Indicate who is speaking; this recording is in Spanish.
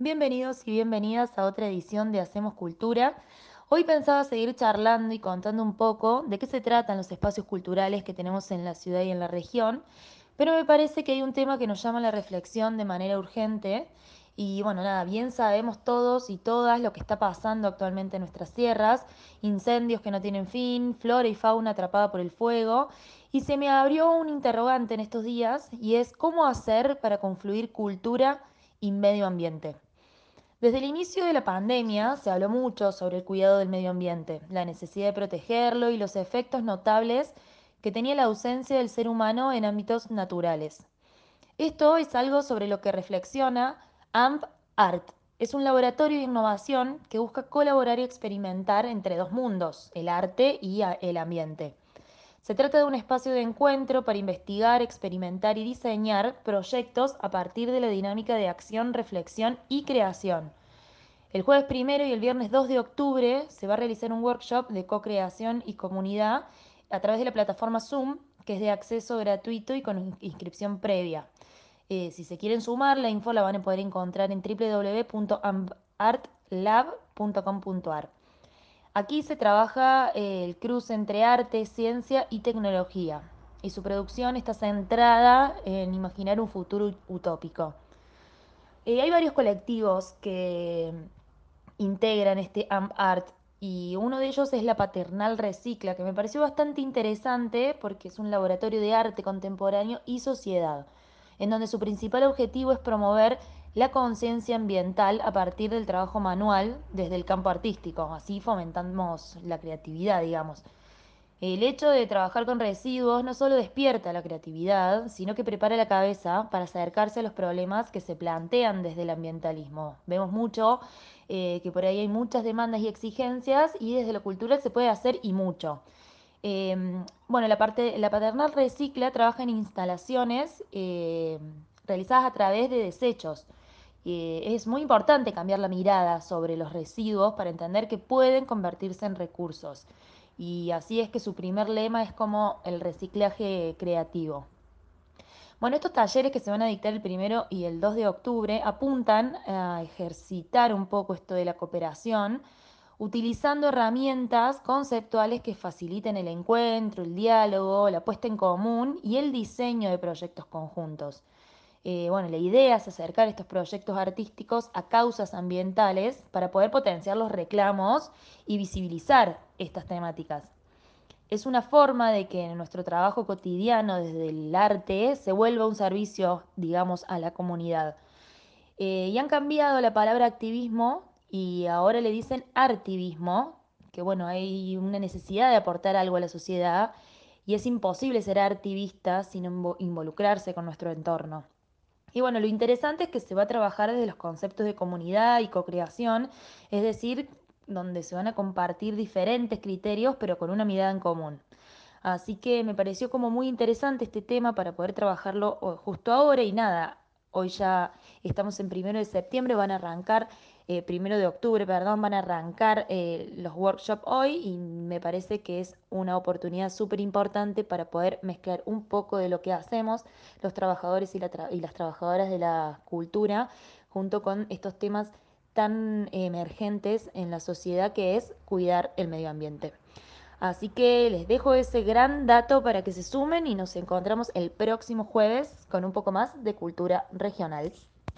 Speaker 1: Bienvenidos y bienvenidas a otra edición de Hacemos Cultura. Hoy pensaba seguir charlando y contando un poco de qué se tratan los espacios culturales que tenemos en la ciudad y en la región, pero me parece que hay un tema que nos llama la reflexión de manera urgente y bueno, nada, bien sabemos todos y todas lo que está pasando actualmente en nuestras tierras, incendios que no tienen fin, flora y fauna atrapada por el fuego, y se me abrió un interrogante en estos días y es cómo hacer para confluir cultura y medio ambiente. Desde el inicio de la pandemia se habló mucho sobre el cuidado del medio ambiente, la necesidad de protegerlo y los efectos notables que tenía la ausencia del ser humano en ámbitos naturales. Esto es algo sobre lo que reflexiona AMP Art. Es un laboratorio de innovación que busca colaborar y experimentar entre dos mundos, el arte y el ambiente. Se trata de un espacio de encuentro para investigar, experimentar y diseñar proyectos a partir de la dinámica de acción, reflexión y creación. El jueves primero y el viernes 2 de octubre se va a realizar un workshop de co-creación y comunidad a través de la plataforma Zoom, que es de acceso gratuito y con inscripción previa. Eh, si se quieren sumar, la info la van a poder encontrar en www.artlab.com.ar. Aquí se trabaja eh, el cruce entre arte, ciencia y tecnología, y su producción está centrada en imaginar un futuro utópico. Eh, hay varios colectivos que integran este AMP Art y uno de ellos es la Paternal Recicla, que me pareció bastante interesante porque es un laboratorio de arte contemporáneo y sociedad, en donde su principal objetivo es promover la conciencia ambiental a partir del trabajo manual desde el campo artístico. Así fomentamos la creatividad, digamos. El hecho de trabajar con residuos no solo despierta la creatividad, sino que prepara la cabeza para acercarse a los problemas que se plantean desde el ambientalismo. Vemos mucho eh, que por ahí hay muchas demandas y exigencias y desde lo cultural se puede hacer y mucho. Em, bueno, la, parte, la paternal recicla trabaja en instalaciones eh, realizadas a través de desechos es muy importante cambiar la mirada sobre los residuos para entender que pueden convertirse en recursos. Y así es que su primer lema es como el reciclaje creativo. Bueno, estos talleres que se van a dictar el primero y el 2 de octubre apuntan a ejercitar un poco esto de la cooperación, utilizando herramientas conceptuales que faciliten el encuentro, el diálogo, la puesta en común y el diseño de proyectos conjuntos. Eh, bueno, la idea es acercar estos proyectos artísticos a causas ambientales para poder potenciar los reclamos y visibilizar estas temáticas. Es una forma de que nuestro trabajo cotidiano desde el arte se vuelva un servicio, digamos, a la comunidad. Eh, y han cambiado la palabra activismo y ahora le dicen artivismo, que bueno, hay una necesidad de aportar algo a la sociedad y es imposible ser artivista sin involucrarse con nuestro entorno. Y bueno, lo interesante es que se va a trabajar desde los conceptos de comunidad y co-creación, es decir, donde se van a compartir diferentes criterios, pero con una mirada en común. Así que me pareció como muy interesante este tema para poder trabajarlo justo ahora y nada, hoy ya estamos en primero de septiembre, van a arrancar eh, primero de octubre, perdón, van a arrancar eh, los workshops hoy y me parece que es una oportunidad súper importante para poder mezclar un poco de lo que hacemos los trabajadores y, y las trabajadoras de la cultura junto con estos temas tan emergentes en la sociedad que es cuidar el medio ambiente. Así que les dejo ese gran dato para que se sumen y nos encontramos el próximo jueves con un poco más de cultura regional.